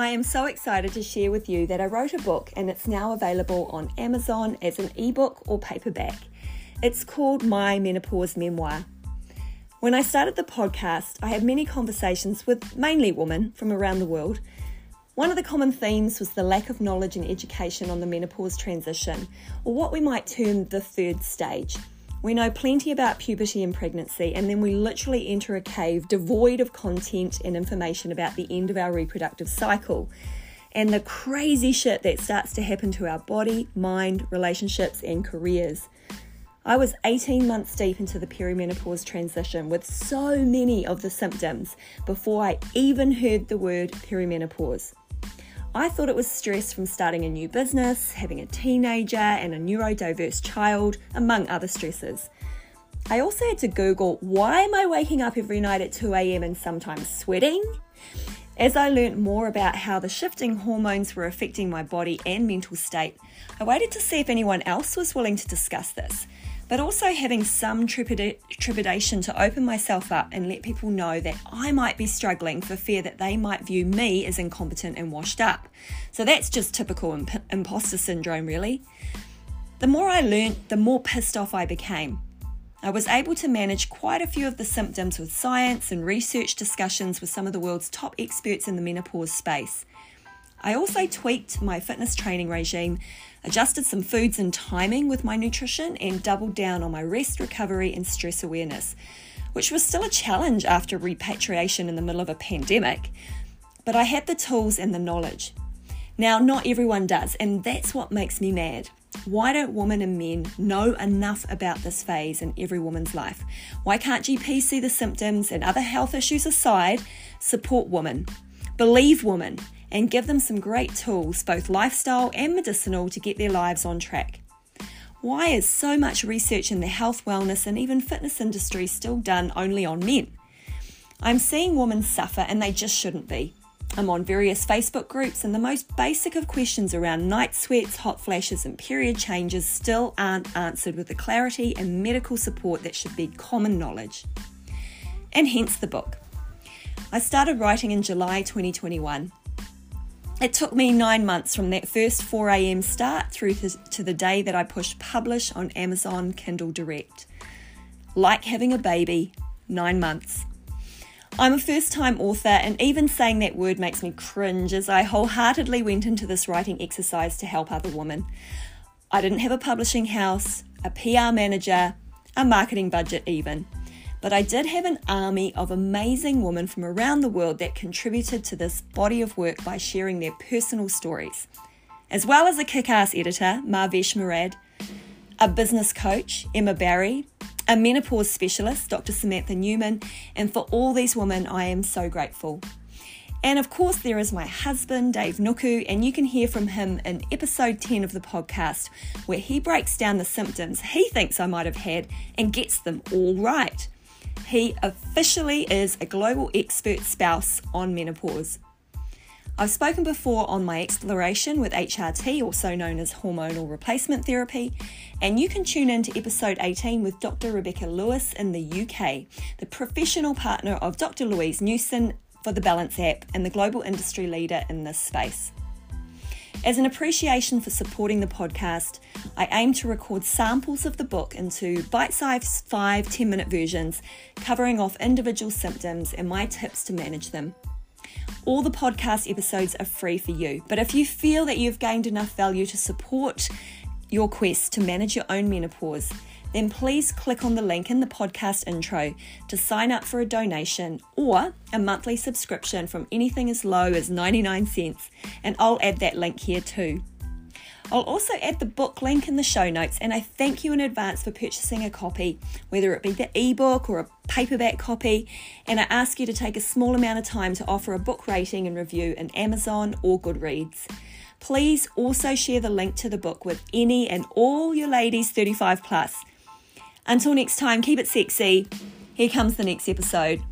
I am so excited to share with you that I wrote a book and it's now available on Amazon as an ebook or paperback. It's called My Menopause Memoir. When I started the podcast, I had many conversations with mainly women from around the world. One of the common themes was the lack of knowledge and education on the menopause transition, or what we might term the third stage. We know plenty about puberty and pregnancy, and then we literally enter a cave devoid of content and information about the end of our reproductive cycle and the crazy shit that starts to happen to our body, mind, relationships, and careers. I was 18 months deep into the perimenopause transition with so many of the symptoms before I even heard the word perimenopause. I thought it was stress from starting a new business, having a teenager, and a neurodiverse child, among other stresses. I also had to Google why am I waking up every night at 2 a.m. and sometimes sweating? As I learnt more about how the shifting hormones were affecting my body and mental state, I waited to see if anyone else was willing to discuss this but also having some trepidation to open myself up and let people know that I might be struggling for fear that they might view me as incompetent and washed up. So that's just typical imp- imposter syndrome, really. The more I learnt, the more pissed off I became. I was able to manage quite a few of the symptoms with science and research discussions with some of the world's top experts in the menopause space. I also tweaked my fitness training regime, adjusted some foods and timing with my nutrition, and doubled down on my rest, recovery, and stress awareness, which was still a challenge after repatriation in the middle of a pandemic. But I had the tools and the knowledge. Now, not everyone does, and that's what makes me mad. Why don't women and men know enough about this phase in every woman's life? Why can't GPs see the symptoms and other health issues aside, support women, believe women, and give them some great tools, both lifestyle and medicinal, to get their lives on track. Why is so much research in the health, wellness, and even fitness industry still done only on men? I'm seeing women suffer and they just shouldn't be. I'm on various Facebook groups, and the most basic of questions around night sweats, hot flashes, and period changes still aren't answered with the clarity and medical support that should be common knowledge. And hence the book. I started writing in July 2021 it took me nine months from that first 4am start through to the day that I pushed publish on Amazon Kindle Direct. Like having a baby, nine months. I'm a first time author, and even saying that word makes me cringe as I wholeheartedly went into this writing exercise to help other women. I didn't have a publishing house, a PR manager, a marketing budget, even. But I did have an army of amazing women from around the world that contributed to this body of work by sharing their personal stories, as well as a kick ass editor, Marvesh Murad, a business coach, Emma Barry, a menopause specialist, Dr. Samantha Newman, and for all these women, I am so grateful. And of course, there is my husband, Dave Nuku, and you can hear from him in episode 10 of the podcast, where he breaks down the symptoms he thinks I might have had and gets them all right. He officially is a global expert spouse on menopause. I've spoken before on my exploration with HRT, also known as hormonal replacement therapy, and you can tune in to episode 18 with Dr. Rebecca Lewis in the UK, the professional partner of Dr. Louise Newson for the Balance app and the global industry leader in this space. As an appreciation for supporting the podcast, I aim to record samples of the book into bite sized 5 10 minute versions covering off individual symptoms and my tips to manage them. All the podcast episodes are free for you, but if you feel that you've gained enough value to support your quest to manage your own menopause, then please click on the link in the podcast intro to sign up for a donation or a monthly subscription from anything as low as 99 cents, and I'll add that link here too. I'll also add the book link in the show notes, and I thank you in advance for purchasing a copy, whether it be the ebook or a paperback copy. And I ask you to take a small amount of time to offer a book rating and review in Amazon or Goodreads. Please also share the link to the book with any and all your ladies 35 plus until next time, keep it sexy. Here comes the next episode.